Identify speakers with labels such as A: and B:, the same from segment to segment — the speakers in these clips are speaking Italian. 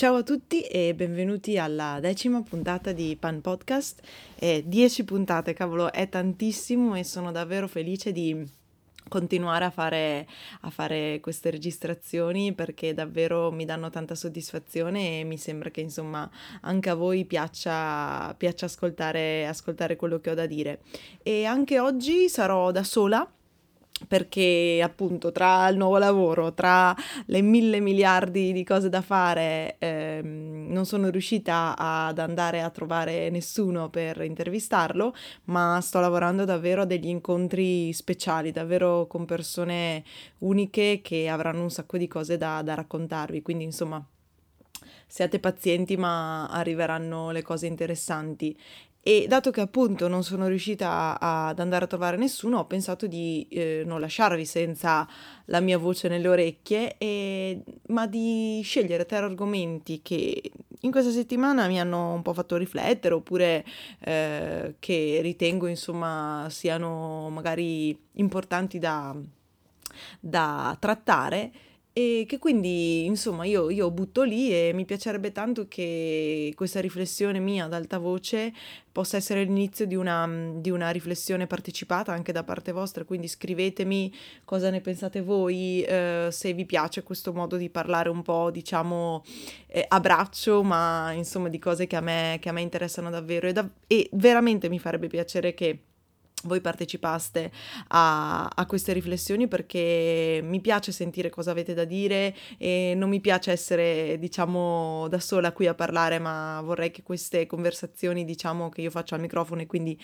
A: Ciao a tutti e benvenuti alla decima puntata di Pan Podcast. Eh, dieci puntate, cavolo, è tantissimo e sono davvero felice di continuare a fare, a fare, queste registrazioni perché davvero mi danno tanta soddisfazione e mi sembra che insomma anche a voi piaccia, piaccia ascoltare, ascoltare quello che ho da dire. E anche oggi sarò da sola perché appunto tra il nuovo lavoro, tra le mille miliardi di cose da fare, ehm, non sono riuscita ad andare a trovare nessuno per intervistarlo, ma sto lavorando davvero a degli incontri speciali, davvero con persone uniche che avranno un sacco di cose da, da raccontarvi, quindi insomma siate pazienti ma arriveranno le cose interessanti e dato che appunto non sono riuscita ad andare a trovare nessuno, ho pensato di eh, non lasciarvi senza la mia voce nelle orecchie, e, ma di scegliere tre argomenti che in questa settimana mi hanno un po' fatto riflettere oppure eh, che ritengo insomma siano magari importanti da, da trattare e che quindi insomma io, io, butto lì e mi piacerebbe tanto che questa riflessione mia ad alta voce possa essere l'inizio di una, di una riflessione partecipata anche da parte vostra, quindi scrivetemi cosa ne pensate voi, eh, se vi piace questo modo di parlare un po' diciamo eh, a braccio, ma insomma di cose che a me, che a me interessano davvero. E, da- e veramente mi farebbe piacere che voi partecipaste a, a, queste riflessioni perché mi piace sentire cosa avete da dire e non mi piace essere diciamo da sola qui a parlare ma vorrei che queste conversazioni diciamo che io faccio al microfono e quindi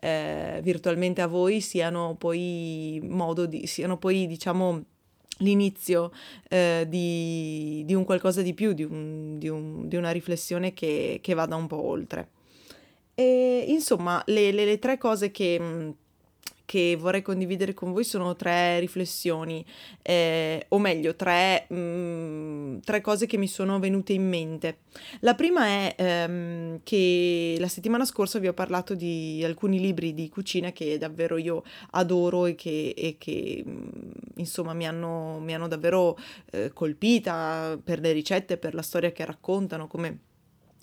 A: eh, virtualmente a voi siano poi modo di siano poi diciamo l'inizio eh, di, di, un qualcosa di più di, un, di, un, di una riflessione che, che vada un po' oltre e insomma, le, le, le tre cose che, mm, che, vorrei condividere con voi sono tre riflessioni, eh, o meglio, tre, mh, mm, tre, cose che mi sono venute in mente. La prima è ehm, che la settimana scorsa vi ho parlato di alcuni libri di cucina che davvero io adoro e che, e che mm, insomma mi hanno, mi hanno davvero eh, colpita per le ricette, per la storia che raccontano, come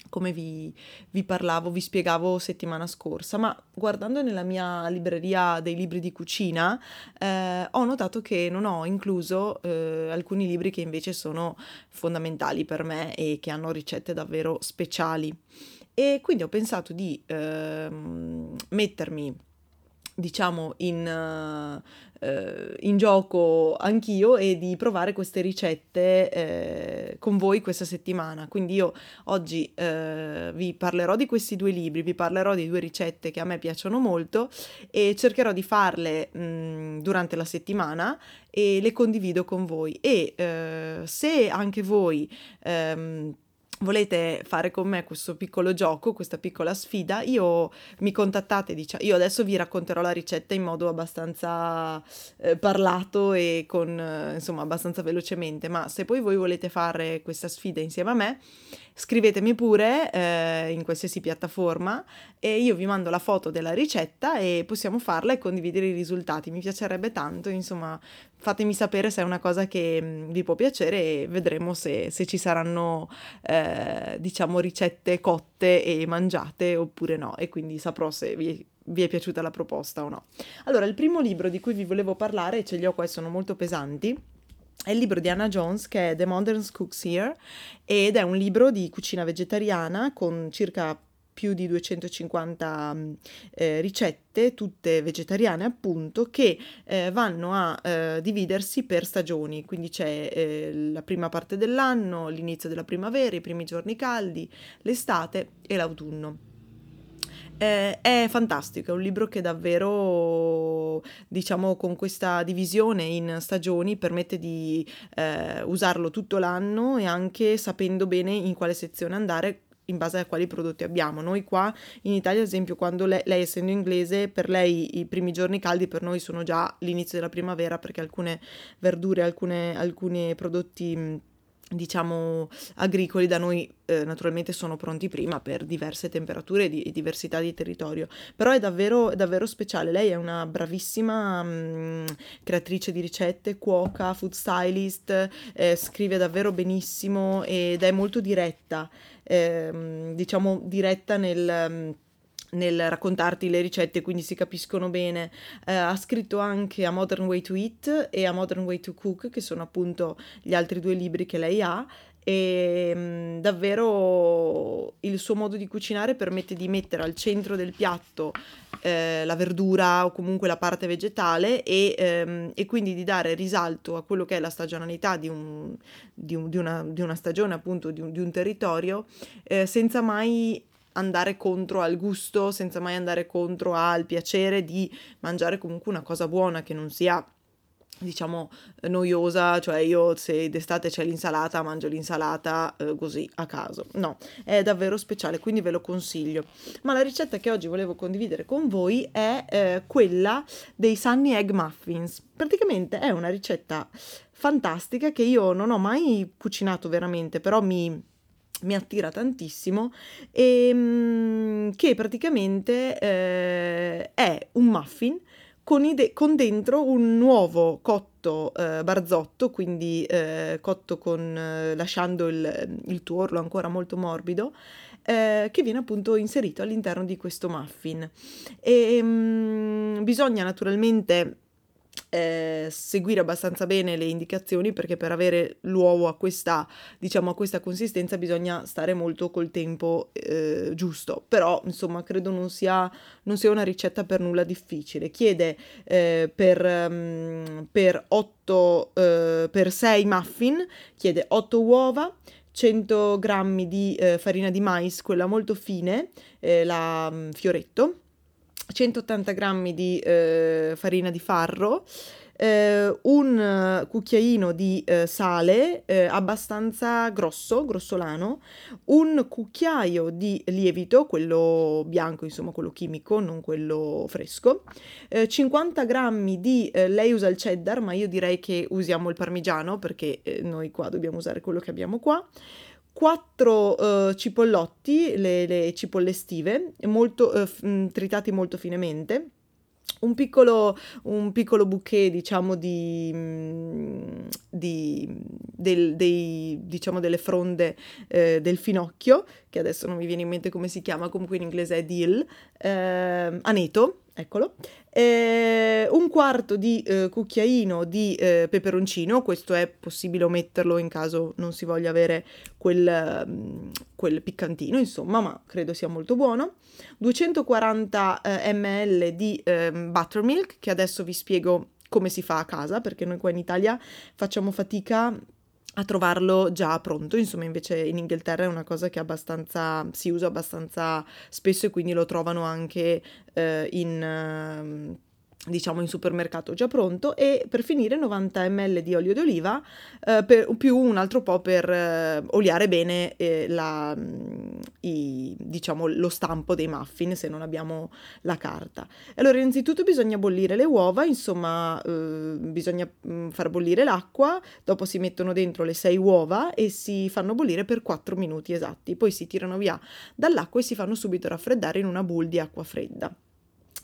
A: come vi, vi, parlavo, vi spiegavo settimana scorsa, ma guardando nella mia libreria dei libri di cucina eh, ho notato che non ho incluso eh, alcuni libri che invece sono fondamentali per me e che hanno ricette davvero speciali. E quindi ho pensato di eh, mettermi diciamo in, uh, in, gioco anch'io e di provare queste ricette eh, con voi questa settimana. Quindi io oggi eh, vi parlerò di questi due libri, vi parlerò di due ricette che a me piacciono molto e cercherò di farle mh, durante la settimana e le condivido con voi. E eh, se anche voi ehm, volete fare con me questo piccolo gioco, questa piccola sfida, io mi contattate, diciamo, io adesso vi racconterò la ricetta in modo abbastanza eh, parlato e con, eh, insomma, abbastanza velocemente, ma se poi voi volete fare questa sfida insieme a me, scrivetemi pure eh, in qualsiasi piattaforma e io vi mando la foto della ricetta e possiamo farla e condividere i risultati. Mi piacerebbe tanto, insomma, fatemi sapere se è una cosa che mm, vi può piacere e vedremo se, se ci saranno, eh, diciamo, ricette cotte e mangiate oppure no e quindi saprò se vi vi è piaciuta la proposta o no. Allora, il primo libro di cui vi volevo parlare, ce li ho qua, sono molto pesanti, è il libro di Anna Jones che è The Modern Cooks Here ed è un libro di cucina vegetariana con circa più di 250 mm, eh, ricette, tutte vegetariane appunto, che eh, vanno a eh, dividersi per stagioni, quindi c'è eh, la prima parte dell'anno, l'inizio della primavera, i primi giorni caldi, l'estate e l'autunno. Eh, è fantastico, è un libro che davvero, diciamo, con questa divisione in stagioni permette di eh, usarlo tutto l'anno e anche sapendo bene in quale sezione andare in base a quali prodotti abbiamo. Noi qua in Italia, ad esempio, quando lei, lei, essendo inglese, per lei i primi giorni caldi per noi sono già l'inizio della primavera perché alcune verdure, alcune, alcuni prodotti diciamo agricoli da noi eh, naturalmente sono pronti prima per diverse temperature e di, diversità di territorio. Però è davvero, davvero speciale. Lei è una bravissima mh, mm, creatrice di ricette cuoca food stylist eh, scrive davvero benissimo ed è molto diretta. Eh, diciamo diretta nel mm, nel raccontarti le ricette, quindi si capiscono bene. Eh, ha scritto anche A Modern Way to Eat e A Modern Way to Cook, che sono appunto gli altri due libri che lei ha. E mh, mm, davvero il suo modo di cucinare permette di mettere al centro del piatto eh, la verdura o comunque la parte vegetale e, ehm, e, quindi di dare risalto a quello che è la stagionalità di, un, di, un, di, una, di una, stagione, appunto di un, un territorio, eh, senza mai andare contro al gusto, senza mai andare contro al piacere di mangiare comunque una cosa buona che non sia diciamo noiosa, cioè io se d'estate c'è l'insalata mangio l'insalata eh, così a caso. No, è davvero speciale, quindi ve lo consiglio. Ma la ricetta che oggi volevo condividere con voi è eh, quella dei Sunny Egg Muffins. Praticamente è una ricetta fantastica che io non ho mai cucinato veramente, però mi mi attira tantissimo e ehm, che praticamente eh, è un muffin con, ide- con, dentro un uovo cotto eh, barzotto, quindi eh, cotto con, eh, lasciando il, il, tuorlo ancora molto morbido, eh, che viene appunto inserito all'interno di questo muffin. E mm, bisogna naturalmente eh, seguire abbastanza bene le indicazioni perché per avere l'uovo a questa, diciamo, a questa consistenza bisogna stare molto col tempo eh, giusto. Però, insomma, credo non sia, non sia, una ricetta per nulla difficile. Chiede eh, per, um, per, 8, eh, per 6 muffin, chiede 8 uova, 100 g di eh, farina di mais, quella molto fine, eh, la um, fioretto 180 g di eh, farina di farro, eh, un cucchiaino di eh, sale eh, abbastanza grosso, grossolano, un cucchiaio di lievito, quello bianco, insomma quello chimico, non quello fresco, 50 eh, g di, eh, lei usa il cheddar, ma io direi che usiamo il parmigiano perché eh, noi qua dobbiamo usare quello che abbiamo qua, quattro uh, cipollotti, le, le, cipolle estive, molto, uh, tritati molto finemente, un piccolo, un piccolo bouquet, diciamo, di, mm, di del, dei, diciamo, delle fronde eh, del finocchio, che adesso non mi viene in mente come si chiama, comunque in inglese è dill, eh, aneto, eccolo, eh, un quarto di eh, cucchiaino di eh, peperoncino, questo è possibile ometterlo in caso non si voglia avere quel, mm, quel piccantino, insomma, ma credo sia molto buono. 240 eh, ml di ehm, buttermilk, che adesso vi spiego come si fa a casa, perché noi qua in Italia facciamo fatica a trovarlo già pronto, insomma invece in Inghilterra è una cosa che abbastanza, si usa abbastanza spesso e quindi lo trovano anche eh, in... Diciamo in supermercato già pronto e per finire 90 ml di olio d'oliva eh, per, più un altro po' per eh, oliare bene eh, la, mm, i, diciamo, lo stampo dei muffin se non abbiamo la carta. Allora innanzitutto bisogna bollire le uova, insomma eh, bisogna mm, far bollire l'acqua, dopo si mettono dentro le 6 uova e si fanno bollire per 4 minuti esatti, poi si tirano via dall'acqua e si fanno subito raffreddare in una bowl di acqua fredda.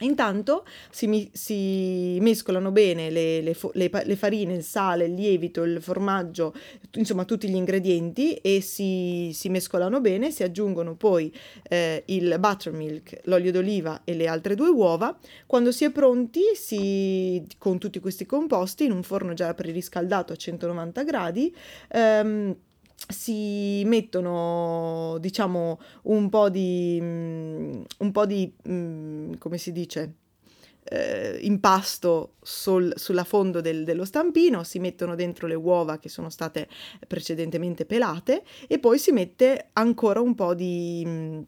A: Intanto si, si, mescolano bene le, le, le, le, farine, il sale, il lievito, il formaggio, insomma tutti gli ingredienti e si, si mescolano bene, si aggiungono poi eh, il buttermilk, l'olio d'oliva e le altre due uova. Quando si è pronti, si, con tutti questi composti, in un forno già preriscaldato a 190 gradi, ehm, si mettono diciamo un po' di mm, un po' di mm, come si dice eh, impasto sul, sulla fondo del, dello stampino, si mettono dentro le uova che sono state precedentemente pelate e poi si mette ancora un po' di mm,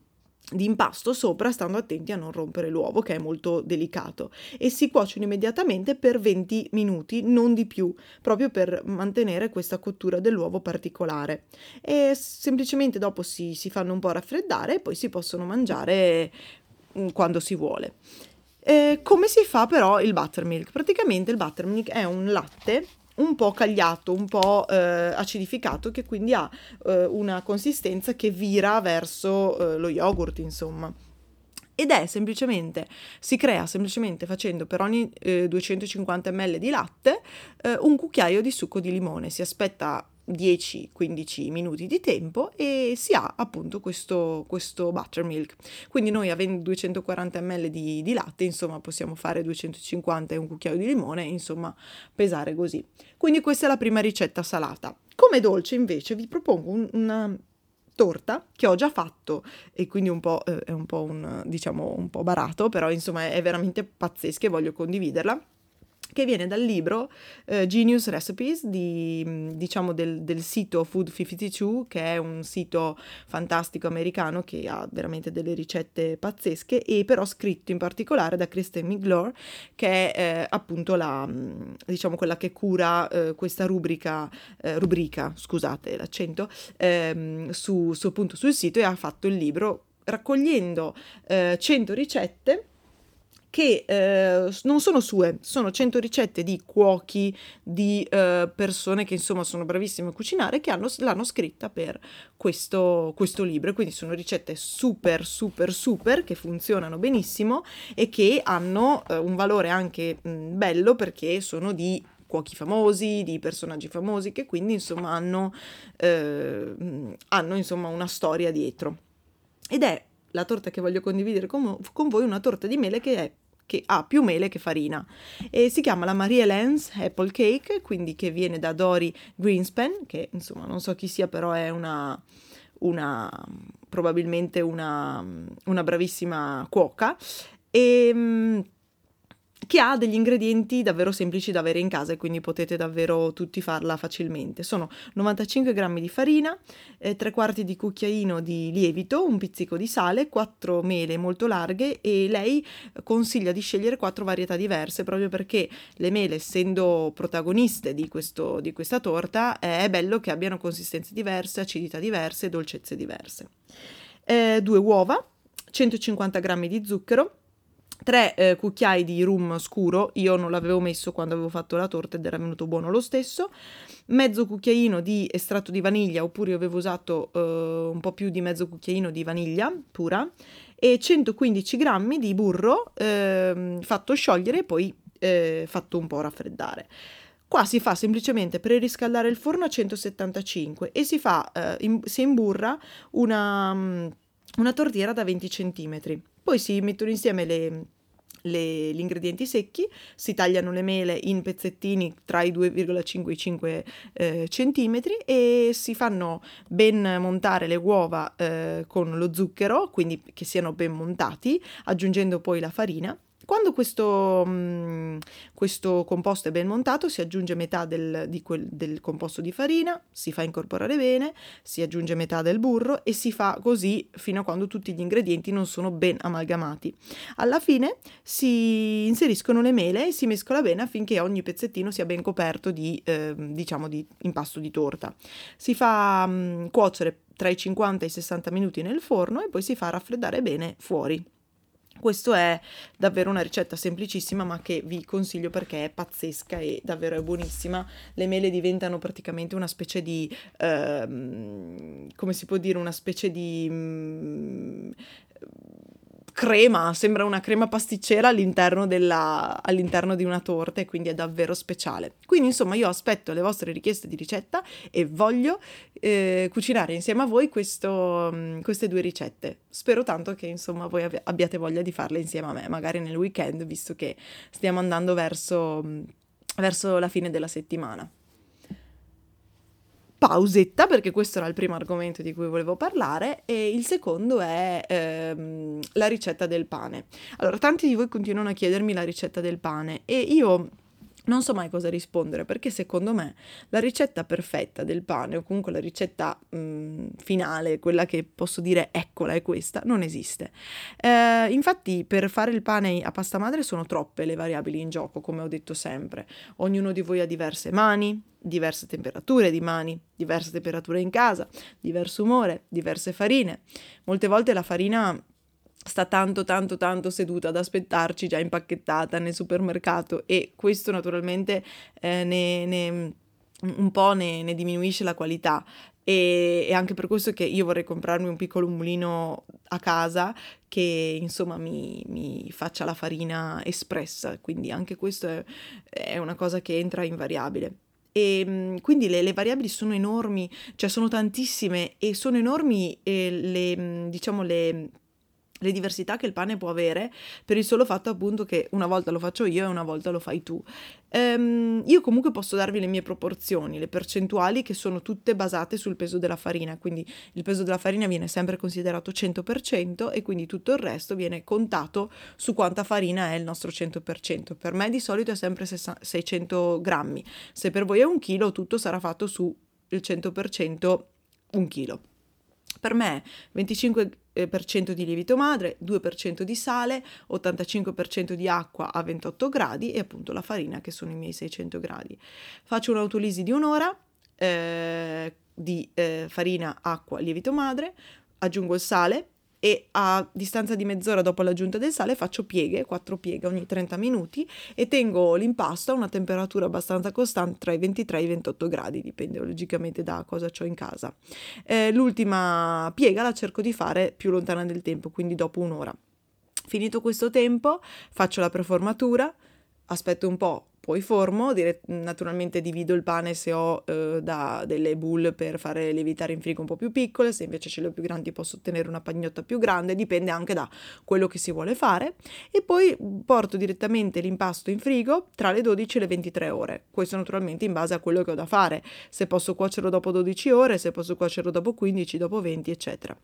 A: di impasto sopra stando attenti a non rompere l'uovo che è molto delicato. E si cuociono immediatamente per 20 minuti non di più proprio per mantenere questa cottura dell'uovo particolare. E semplicemente dopo si, si fanno un po' raffreddare e poi si possono mangiare mm, quando si vuole. Eh, come si fa però il buttermilk? Praticamente il buttermilk è un latte un po' cagliato, un po' eh, acidificato, che quindi ha eh, una consistenza che vira verso eh, lo yogurt, insomma. Ed è semplicemente, si crea semplicemente facendo per ogni 250 ml di latte un cucchiaio di succo di limone. Si aspetta 10-15 minuti di tempo e si ha appunto questo, questo buttermilk. Quindi noi avendo 240 ml di, di, latte, insomma, possiamo fare 250 e un cucchiaio di limone, insomma, pesare così. Quindi questa è la prima ricetta salata. Come dolce invece vi propongo un, una torta che ho già fatto e quindi un po', eh, è un po' un, diciamo, un po' barato, però insomma è veramente pazzesca e voglio condividerla che viene dal libro uh, Genius Recipes di, diciamo del, del, sito Food 52 che è un sito fantastico americano che ha veramente delle ricette pazzesche e però scritto in particolare da Kristen Miglore che è eh, appunto la diciamo quella che cura eh, questa rubrica eh, rubrica scusate l'accento ehm, su, su appunto sul sito e ha fatto il libro raccogliendo 100 eh, ricette che eh, non sono sue, sono 100 ricette di cuochi, di eh, persone che insomma sono bravissime a cucinare, che hanno, l'hanno scritta per questo, questo libro. Quindi sono ricette super, super, super, che funzionano benissimo e che hanno eh, un valore anche mh, bello perché sono di cuochi famosi, di personaggi famosi, che quindi insomma hanno, eh, hanno insomma una storia dietro. Ed è la torta che voglio condividere con, con voi, una torta di mele che è che ha più mele che farina. E si chiama la Marie Lenz Apple Cake, quindi che viene da Dory Greenspan, che insomma non so chi sia, però è una, una probabilmente una, una bravissima cuoca. E ehm, che ha degli ingredienti davvero semplici da avere in casa e quindi potete davvero tutti farla facilmente. Sono 95 g di farina, eh, 3 quarti di cucchiaino di lievito, un pizzico di sale, 4 mele molto larghe e lei consiglia di scegliere 4 varietà diverse proprio perché le mele essendo protagoniste di, questo, di questa torta è bello che abbiano consistenze diverse, acidità diverse dolcezze diverse. Eh, uova, 150 g di zucchero, 3 eh, cucchiai di rum scuro, io non l'avevo messo quando avevo fatto la torta ed era venuto buono lo stesso, mezzo cucchiaino di estratto di vaniglia oppure io avevo usato eh, un po' più di mezzo cucchiaino di vaniglia pura e 115 grammi di burro eh, fatto sciogliere e poi eh, fatto un po' raffreddare. Qua si fa semplicemente preriscaldare il forno a 175 e si fa, eh, in, si imburra una, una tortiera da 20 cm. Poi si mettono insieme le, le, gli ingredienti secchi, si tagliano le mele in pezzettini tra i 2,5 e i 5 eh, centimetri e si fanno ben montare le uova eh, con lo zucchero, quindi che siano ben montati, aggiungendo poi la farina quando questo, mm, questo, composto è ben montato, si aggiunge metà del, quel, del, composto di farina, si fa incorporare bene, si aggiunge metà del burro e si fa così fino a quando tutti gli ingredienti non sono ben amalgamati. Alla fine si inseriscono le mele e si mescola bene affinché ogni pezzettino sia ben coperto di, eh, diciamo, di impasto di torta. Si fa mh, mm, cuocere tra i 50 e i 60 minuti nel forno e poi si fa raffreddare bene fuori. Questo è davvero una ricetta semplicissima ma che vi consiglio perché è pazzesca e davvero è buonissima. Le mele diventano praticamente una specie di, uh, come si può dire, una specie di... Um, crema, sembra una crema pasticcera all'interno, della, all'interno di una torta e quindi è davvero speciale. Quindi insomma io aspetto le vostre richieste di ricetta e voglio eh, cucinare insieme a voi questo, mm, queste due ricette. Spero tanto che insomma voi abbiate voglia di farle insieme a me, magari nel weekend, visto che stiamo andando verso, mm, verso la fine della settimana pausetta perché questo era il primo argomento di cui volevo parlare e il secondo è ehm, la ricetta del pane. Allora, tanti di voi continuano a chiedermi la ricetta del pane e io non so mai cosa rispondere perché secondo me la ricetta perfetta del pane o comunque la ricetta mh, mm, finale, quella che posso dire eccola è questa, non esiste. Eh, infatti per fare il pane a pasta madre sono troppe le variabili in gioco, come ho detto sempre. Ognuno di voi ha diverse mani, diverse temperature di mani, diverse temperature in casa, diverso umore, diverse farine. Molte volte la farina sta tanto tanto tanto seduta ad aspettarci già impacchettata nel supermercato e questo naturalmente eh, ne, ne, un po' ne, ne, diminuisce la qualità. E, e, anche per questo che io vorrei comprarmi un piccolo mulino a casa che insomma mi, mi faccia la farina espressa. Quindi anche questo è, è una cosa che entra invariabile e ehm, quindi le, le, variabili sono enormi, cioè sono tantissime e sono enormi eh, le, diciamo, le le diversità che il pane può avere per il solo fatto appunto che una volta lo faccio io e una volta lo fai tu. Ehm, io comunque posso darvi le mie proporzioni, le percentuali che sono tutte basate sul peso della farina, quindi il peso della farina viene sempre considerato 100% e quindi tutto il resto viene contato su quanta farina è il nostro 100%. Per me di solito è sempre 600 grammi, se per voi è un chilo tutto sarà fatto su il 100% un chilo. Per me 25% di lievito madre, 2% di sale, 85% di acqua a 28 gradi e appunto la farina che sono i miei 600 gradi. Faccio un'autolisi di un'ora eh, di eh, farina, acqua, lievito madre, aggiungo il sale, e a distanza di mezz'ora dopo l'aggiunta del sale faccio pieghe, 4 pieghe ogni 30 minuti e tengo l'impasto a una temperatura abbastanza costante tra i 23 e i 28 gradi, dipende logicamente da cosa ho in casa. Eh, l'ultima piega la cerco di fare più lontana del tempo, quindi dopo un'ora. Finito questo tempo faccio la preformatura, aspetto un po', poi formo, dire, naturalmente divido il pane se ho eh, da delle boule per fare lievitare in frigo un po' più piccole, se invece ce le ho più grandi posso ottenere una pagnotta più grande, dipende anche da quello che si vuole fare. E poi porto direttamente l'impasto in frigo tra le 12 e le 23 ore, questo naturalmente in base a quello che ho da fare, se posso cuocerlo dopo 12 ore, se posso cuocerlo dopo 15, dopo 20 eccetera.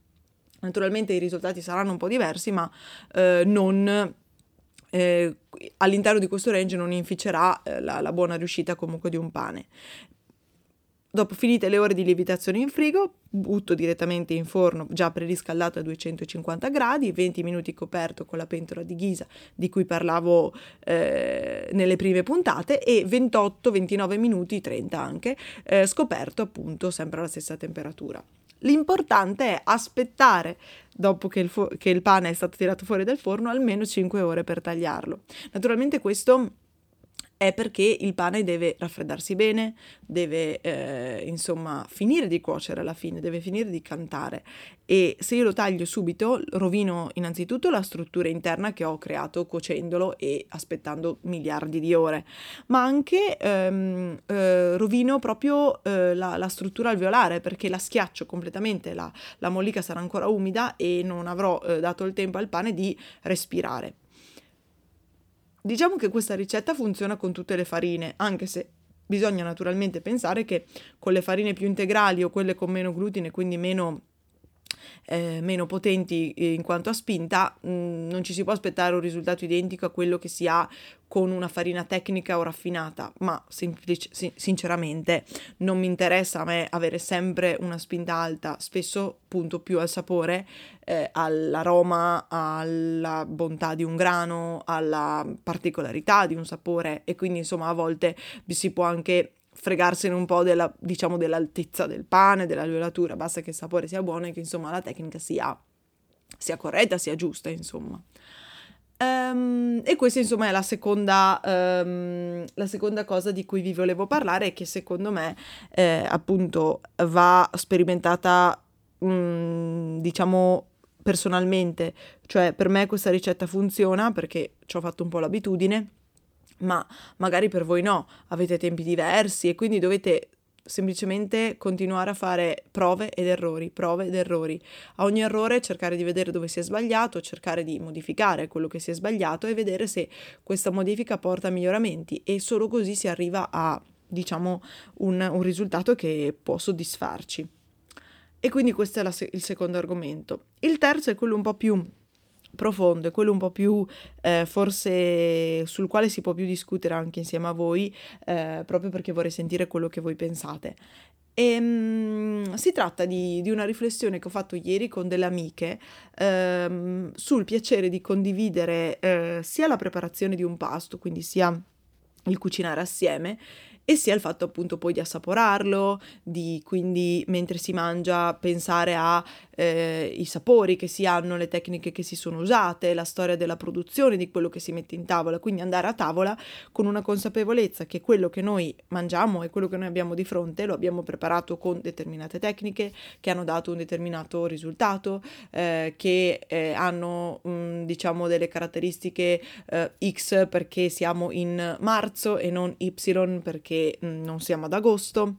A: Naturalmente i risultati saranno un po' diversi ma eh, non eh, all'interno di questo range non inficerà eh, la, la buona riuscita comunque di un pane. Dopo finite le ore di lievitazione in frigo, butto direttamente in forno già preriscaldato a 250 gradi, 20 minuti coperto con la pentola di ghisa di cui parlavo eh, nelle prime puntate e 28-29 minuti, 30 anche, eh, scoperto appunto sempre alla stessa temperatura. L'importante è aspettare, dopo che il, fu- che il pane è stato tirato fuori dal forno, almeno 5 ore per tagliarlo. Naturalmente questo è perché il pane deve raffreddarsi bene, deve eh, insomma finire di cuocere alla fine, deve finire di cantare e se io lo taglio subito rovino innanzitutto la struttura interna che ho creato cuocendolo e aspettando miliardi di ore, ma anche ehm, eh, rovino proprio eh, la, la, struttura alveolare perché la schiaccio completamente, la, la mollica sarà ancora umida e non avrò eh, dato il tempo al pane di respirare. Diciamo che questa ricetta funziona con tutte le farine, anche se bisogna naturalmente pensare che con le farine più integrali o quelle con meno glutine, quindi meno eh, meno potenti in quanto a spinta, mh, mm, non ci si può aspettare un risultato identico a quello che si ha con una farina tecnica o raffinata, ma semplice, sinceramente non mi interessa a me avere sempre una spinta alta, spesso punto più al sapore, eh, all'aroma, alla bontà di un grano, alla particolarità di un sapore e quindi insomma a volte si può anche fregarsene un po' della, diciamo, dell'altezza del pane, della livellatura, basta che il sapore sia buono e che insomma la tecnica sia, sia corretta, sia giusta, insomma. Um, e questa insomma è la seconda, um, la seconda, cosa di cui vi volevo parlare e che secondo me eh, appunto va sperimentata um, diciamo personalmente, cioè per me questa ricetta funziona perché ci ho fatto un po' l'abitudine ma magari per voi no, avete tempi diversi e quindi dovete semplicemente continuare a fare prove ed errori, prove ed errori. A ogni errore cercare di vedere dove si è sbagliato, cercare di modificare quello che si è sbagliato e vedere se questa modifica porta a miglioramenti e solo così si arriva a, diciamo, un, un risultato che può soddisfarci. E quindi questo è la, il secondo argomento. Il terzo è quello un po' più profondo e quello un po' più eh, forse sul quale si può più discutere anche insieme a voi, eh, proprio perché vorrei sentire quello che voi pensate. E, um, si tratta di, di, una riflessione che ho fatto ieri con delle amiche um, sul piacere di condividere uh, sia la preparazione di un pasto, quindi sia il cucinare assieme, e sia il fatto appunto poi di assaporarlo, di quindi mentre si mangia pensare a eh, sapori che si hanno, le tecniche che si sono usate, la storia della produzione di quello che si mette in tavola, quindi andare a tavola con una consapevolezza che quello che noi mangiamo e quello che noi abbiamo di fronte lo abbiamo preparato con determinate tecniche che hanno dato un determinato risultato, eh, che eh, hanno mh, mm, diciamo delle caratteristiche eh, X perché siamo in marzo e non Y perché mh, mm, non siamo ad agosto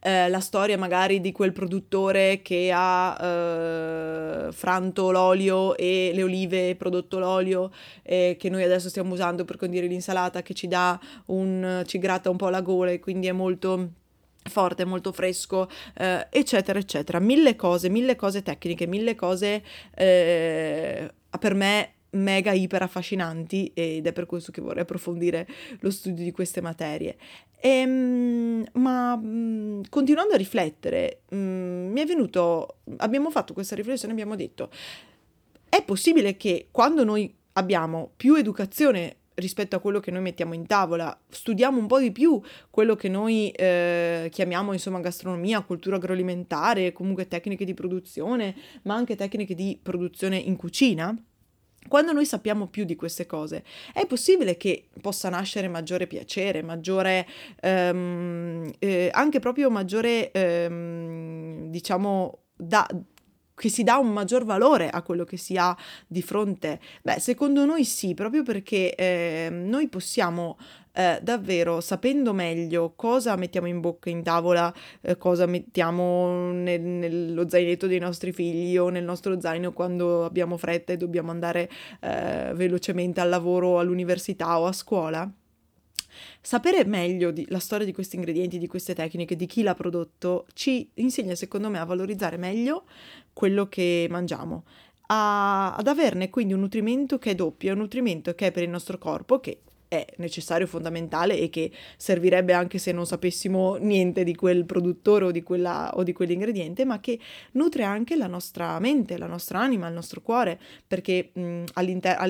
A: eh, la storia magari di quel produttore che ha eh, franto l'olio e le olive e prodotto l'olio eh, che noi adesso stiamo usando per condire l'insalata che ci dà un ci gratta un po' la gola e quindi è molto forte, molto fresco, eh, eccetera, eccetera. Mille cose, mille cose tecniche, mille cose eh, per me mega iper affascinanti ed è per questo che vorrei approfondire lo studio di queste materie. E, ehm, ma mm, continuando a riflettere, mm, mi è venuto, abbiamo fatto questa riflessione, abbiamo detto, è possibile che quando noi abbiamo più educazione rispetto a quello che noi mettiamo in tavola, studiamo un po' di più quello che noi eh, chiamiamo insomma gastronomia, cultura agroalimentare, comunque tecniche di produzione, ma anche tecniche di produzione in cucina, quando noi sappiamo più di queste cose, è possibile che possa nascere maggiore piacere, maggiore, ehm, eh, anche proprio maggiore, ehm, diciamo, da, che si dà un maggior valore a quello che si ha di fronte? Beh, secondo noi sì, proprio perché eh, noi possiamo eh, davvero sapendo meglio cosa mettiamo in bocca in tavola, eh, cosa mettiamo nel, nello zainetto dei nostri figli o nel nostro zaino quando abbiamo fretta e dobbiamo andare eh, velocemente al lavoro, all'università o a scuola. Sapere meglio la storia di questi ingredienti, di queste tecniche, di chi l'ha prodotto, ci insegna secondo me a valorizzare meglio quello che mangiamo, a, ad averne quindi un nutrimento che è doppio, un nutrimento che è per il nostro corpo, che è necessario, fondamentale e che servirebbe anche se non sapessimo niente di quel produttore o di, quella, o di quell'ingrediente, ma che nutre anche la nostra mente, la nostra anima, il nostro cuore, perché mh,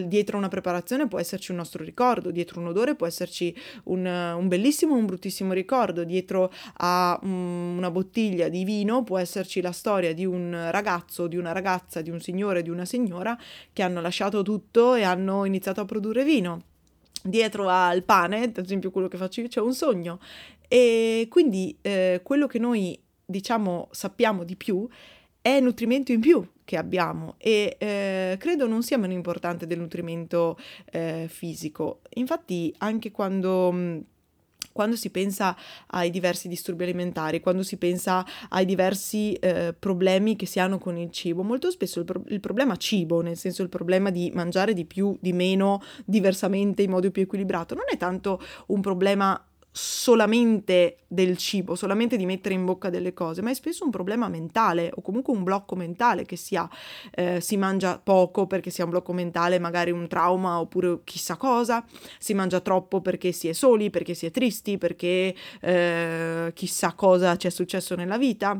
A: dietro una preparazione può esserci un nostro ricordo, dietro un odore può esserci un, un bellissimo o un bruttissimo ricordo, dietro a mh, una bottiglia di vino può esserci la storia di un ragazzo, di una ragazza, di un signore, di una signora che hanno lasciato tutto e hanno iniziato a produrre vino dietro al pane, ad esempio quello che faccio io, c'è un sogno. E quindi eh, quello che noi diciamo sappiamo di più è nutrimento in più che abbiamo e eh, credo non sia meno importante del nutrimento eh, fisico. Infatti anche quando quando si pensa ai diversi disturbi alimentari, quando si pensa ai diversi eh, problemi che si hanno con il cibo, molto spesso il, pro- il, problema cibo, nel senso il problema di mangiare di più, di meno, diversamente, in modo più equilibrato, non è tanto un problema solamente del cibo, solamente di mettere in bocca delle cose, ma è spesso un problema mentale o comunque un blocco mentale che si ha. Eh, si mangia poco perché si ha un blocco mentale, magari un trauma oppure chissà cosa, si mangia troppo perché si è soli, perché si è tristi, perché eh, chissà cosa ci è successo nella vita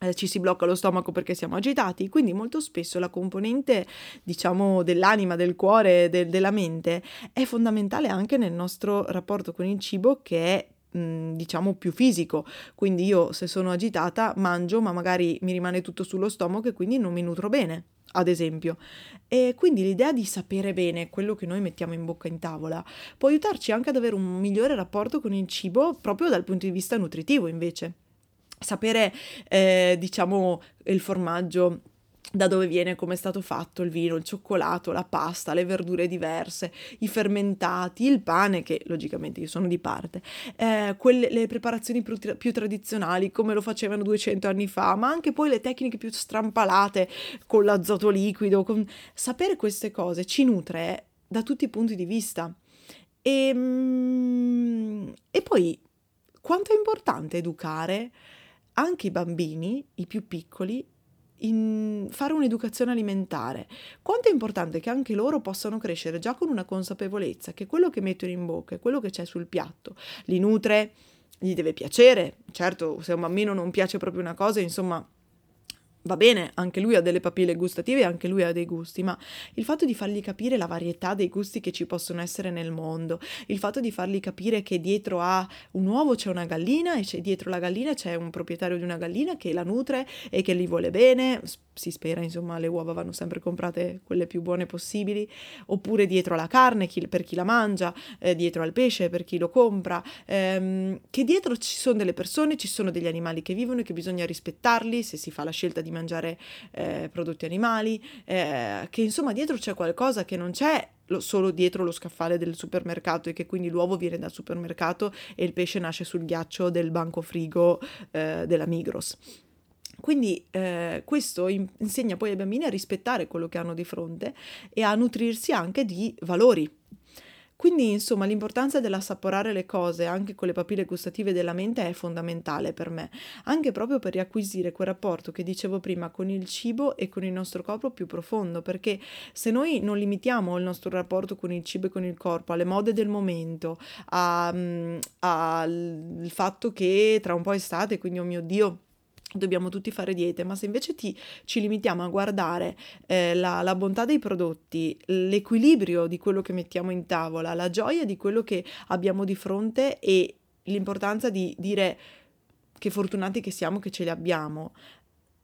A: eh, ci si blocca lo stomaco perché siamo agitati, quindi molto spesso la componente, diciamo, dell'anima, del cuore, del, della mente è fondamentale anche nel nostro rapporto con il cibo che è diciamo più fisico quindi io se sono agitata mangio ma magari mi rimane tutto sullo stomaco e quindi non mi nutro bene ad esempio. E quindi l'idea di sapere bene quello che noi mettiamo in bocca in tavola può aiutarci anche ad avere un migliore rapporto con il cibo proprio dal punto di vista nutritivo invece sapere, eh, diciamo, il formaggio da dove viene, come è stato fatto il vino, il cioccolato, la pasta, le verdure diverse, i fermentati, il pane, che logicamente io sono di parte, eh, quelle, le preparazioni più, più, tradizionali, come lo facevano 200 anni fa, ma anche poi le tecniche più strampalate con l'azoto liquido. Con... Sapere queste cose ci nutre da tutti i punti di vista. E, mm, e poi quanto è importante educare anche i bambini, i più piccoli, fare un'educazione alimentare. Quanto è importante che anche loro possano crescere già con una consapevolezza che quello che mettono in bocca e quello che c'è sul piatto li nutre, gli deve piacere. Certo, se a un bambino non piace proprio una cosa, insomma, va bene, anche lui ha delle papille gustative, anche lui ha dei gusti, ma il fatto di fargli capire la varietà dei gusti che ci possono essere nel mondo, il fatto di fargli capire che dietro a un uovo c'è una gallina e dietro la gallina c'è un proprietario di una gallina che la nutre e che gli vuole bene, si spera, insomma, le uova vanno sempre comprate quelle più buone possibili, oppure dietro alla carne chi, per chi la mangia, eh, dietro al pesce per chi lo compra, ehm, che dietro ci sono delle persone, ci sono degli animali che vivono e che bisogna rispettarli se si fa la scelta di mangiare eh, prodotti animali, eh, che insomma dietro c'è qualcosa che non c'è solo dietro lo scaffale del supermercato e che quindi l'uovo viene dal supermercato e il pesce nasce sul ghiaccio del banco frigo eh, della Migros. Quindi eh, questo in- insegna poi ai bambini a rispettare quello che hanno di fronte e a nutrirsi anche di valori. Quindi, insomma, l'importanza dell'assaporare le cose anche con le papille gustative della mente è fondamentale per me, anche proprio per riacquisire quel rapporto che dicevo prima con il cibo e con il nostro corpo più profondo, perché se noi non limitiamo il nostro rapporto con il cibo e con il corpo alle mode del momento, al fatto che tra un po' è estate, quindi oh mio Dio, dobbiamo tutti fare diete, ma se invece ti, ci limitiamo a guardare eh, la, la, bontà dei prodotti, l'equilibrio di quello che mettiamo in tavola, la gioia di quello che abbiamo di fronte e l'importanza di dire che fortunati che siamo che ce li abbiamo,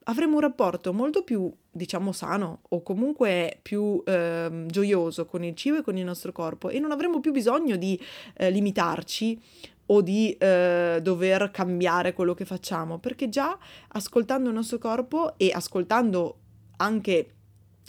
A: avremo un rapporto molto più, diciamo, sano o comunque più eh, gioioso con il cibo e con il nostro corpo e non avremo più bisogno di eh, limitarci o di eh, dover cambiare quello che facciamo, perché già ascoltando il nostro corpo e ascoltando anche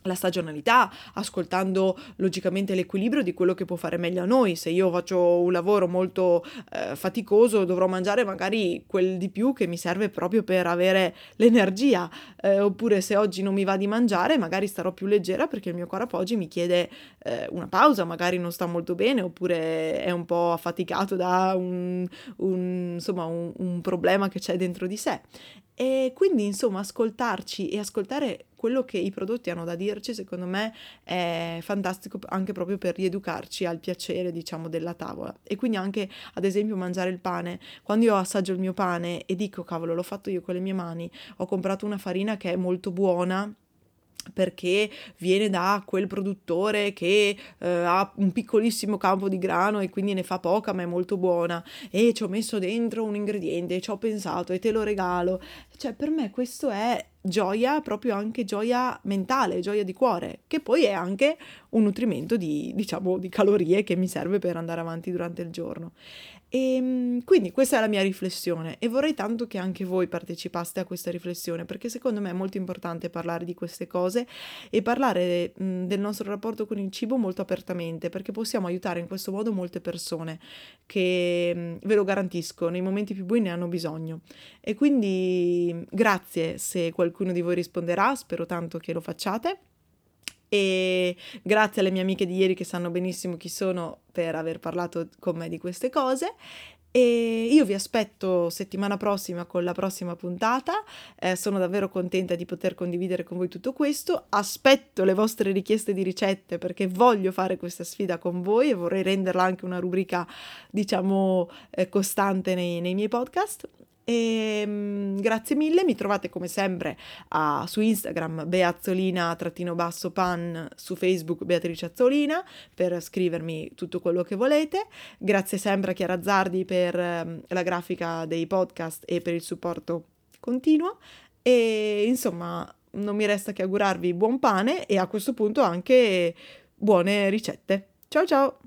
A: la stagionalità, ascoltando logicamente l'equilibrio di quello che può fare meglio a noi. Se io faccio un lavoro molto eh, faticoso, dovrò mangiare magari quel di più che mi serve proprio per avere l'energia, eh, oppure se oggi non mi va di mangiare, magari starò più leggera perché il mio corpo oggi mi chiede eh, una pausa, magari non sta molto bene, oppure è un po' affaticato da un, un, insomma, un, un problema che c'è dentro di sé. E quindi, insomma, ascoltarci e ascoltare quello che i prodotti hanno da dirci, secondo me, è fantastico anche proprio per rieducarci al piacere, diciamo, della tavola. E quindi anche, ad esempio, mangiare il pane. Quando io assaggio il mio pane e dico, cavolo, l'ho fatto io con le mie mani, ho comprato una farina che è molto buona, perché viene da quel produttore che eh, ha un piccolissimo campo di grano e quindi ne fa poca ma è molto buona e ci ho messo dentro un ingrediente, ci ho pensato e te lo regalo. Cioè per me questo è gioia, proprio anche gioia mentale, gioia di cuore, che poi è anche un nutrimento di, diciamo, di calorie che mi serve per andare avanti durante il giorno. E ehm, quindi questa è la mia riflessione e vorrei tanto che anche voi partecipaste a questa riflessione perché secondo me è molto importante parlare di queste cose e parlare mh, del nostro rapporto con il cibo molto apertamente perché possiamo aiutare in questo modo molte persone che mh, ve lo garantisco nei momenti più bui ne hanno bisogno. E quindi grazie se qualcuno di voi risponderà spero tanto che lo facciate e grazie alle mie amiche di ieri che sanno benissimo chi sono per aver parlato con me di queste cose. E io vi aspetto settimana prossima con la prossima puntata. Eh, sono davvero contenta di poter condividere con voi tutto questo. Aspetto le vostre richieste di ricette perché voglio fare questa sfida con voi e vorrei renderla anche una rubrica, diciamo, eh, costante nei, nei miei podcast. E, um, grazie mille, mi trovate come sempre uh, su Instagram beazzolina-pan, su Facebook Beatrice Azzolina per scrivermi tutto quello che volete. Grazie sempre a Chiara Zardi per um, la grafica dei podcast e per il supporto continuo. E insomma, non mi resta che augurarvi buon pane e a questo punto anche buone ricette. Ciao ciao!